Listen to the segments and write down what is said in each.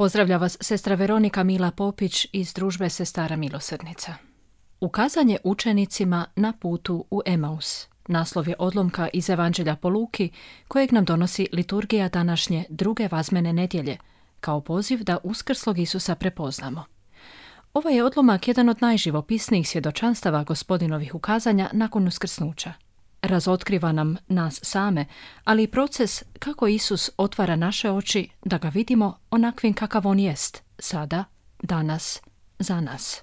Pozdravlja vas sestra Veronika Mila Popić iz družbe Sestara Milosrdnica. Ukazanje učenicima na putu u Emaus. Naslov je odlomka iz Evanđelja po Luki, kojeg nam donosi liturgija današnje druge vazmene nedjelje, kao poziv da uskrslog Isusa prepoznamo. Ovo je odlomak jedan od najživopisnijih svjedočanstava gospodinovih ukazanja nakon uskrsnuća. Razotkriva nam nas same, ali i proces kako Isus otvara naše oči da ga vidimo onakvim kakav on jest, sada, danas, za nas.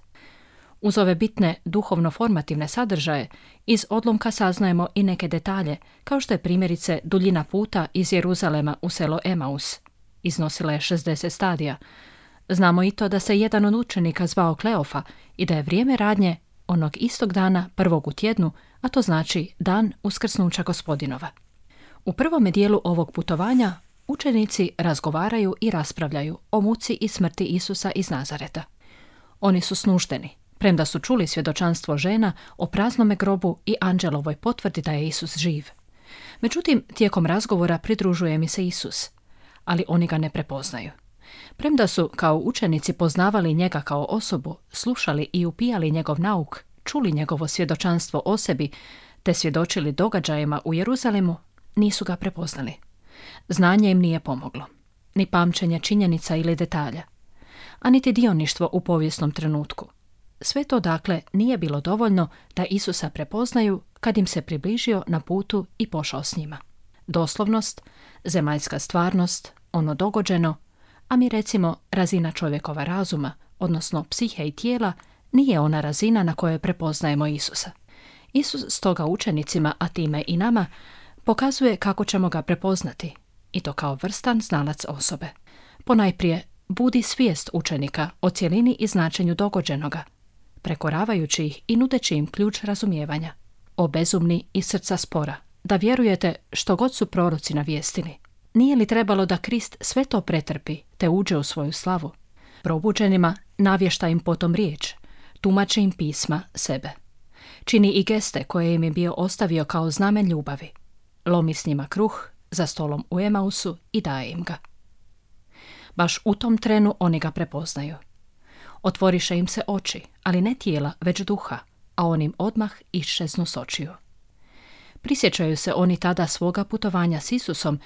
Uz ove bitne duhovno-formativne sadržaje, iz odlomka saznajemo i neke detalje, kao što je primjerice duljina puta iz Jeruzalema u selo Emaus. Iznosila je 60 stadija. Znamo i to da se jedan od učenika zvao Kleofa i da je vrijeme radnje onog istog dana prvog u tjednu, a to znači dan uskrsnuća gospodinova. U prvome dijelu ovog putovanja učenici razgovaraju i raspravljaju o muci i smrti Isusa iz Nazareta. Oni su snuždeni, premda su čuli svjedočanstvo žena o praznome grobu i anđelovoj potvrdi da je Isus živ. Međutim, tijekom razgovora pridružuje mi se Isus, ali oni ga ne prepoznaju. Premda su kao učenici poznavali njega kao osobu, slušali i upijali njegov nauk, čuli njegovo svjedočanstvo o sebi, te svjedočili događajima u Jeruzalemu, nisu ga prepoznali. Znanje im nije pomoglo, ni pamćenje činjenica ili detalja, a niti dioništvo u povijesnom trenutku. Sve to dakle nije bilo dovoljno da Isusa prepoznaju kad im se približio na putu i pošao s njima. Doslovnost, zemaljska stvarnost, ono dogođeno, a mi recimo razina čovjekova razuma, odnosno psihe i tijela, nije ona razina na kojoj prepoznajemo Isusa. Isus stoga učenicima, a time i nama, pokazuje kako ćemo ga prepoznati, i to kao vrstan znalac osobe. Ponajprije, budi svijest učenika o cjelini i značenju dogođenoga, prekoravajući ih i nudeći im ključ razumijevanja. O bezumni i srca spora, da vjerujete što god su proroci navijestili. Nije li trebalo da Krist sve to pretrpi te uđe u svoju slavu? Probuđenima navješta im potom riječ, tumači im pisma sebe. Čini i geste koje im je bio ostavio kao znamen ljubavi. Lomi s njima kruh za stolom u Emausu i daje im ga. Baš u tom trenu oni ga prepoznaju. Otvoriše im se oči, ali ne tijela, već duha, a on im odmah iščeznu s očiju. Prisjećaju se oni tada svoga putovanja s Isusom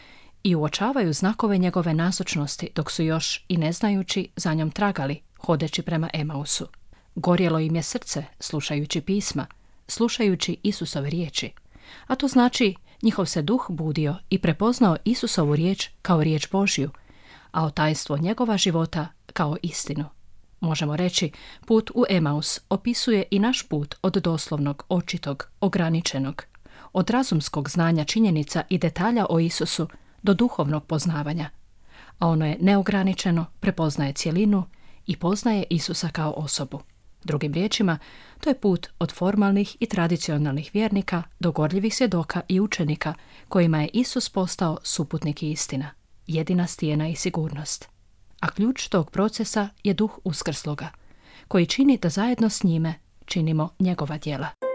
i uočavaju znakove njegove nazočnosti dok su još i ne znajući za njom tragali, hodeći prema Emausu. Gorjelo im je srce, slušajući pisma, slušajući Isusove riječi. A to znači njihov se duh budio i prepoznao Isusovu riječ kao riječ Božju, a tajstvo njegova života kao istinu. Možemo reći, put u Emaus opisuje i naš put od doslovnog, očitog, ograničenog, od razumskog znanja činjenica i detalja o Isusu do duhovnog poznavanja. A ono je neograničeno, prepoznaje cjelinu i poznaje Isusa kao osobu. Drugim riječima, to je put od formalnih i tradicionalnih vjernika do gorljivih svjedoka i učenika kojima je Isus postao suputnik i istina, jedina stijena i sigurnost. A ključ tog procesa je duh uskrsloga, koji čini da zajedno s njime činimo njegova djela.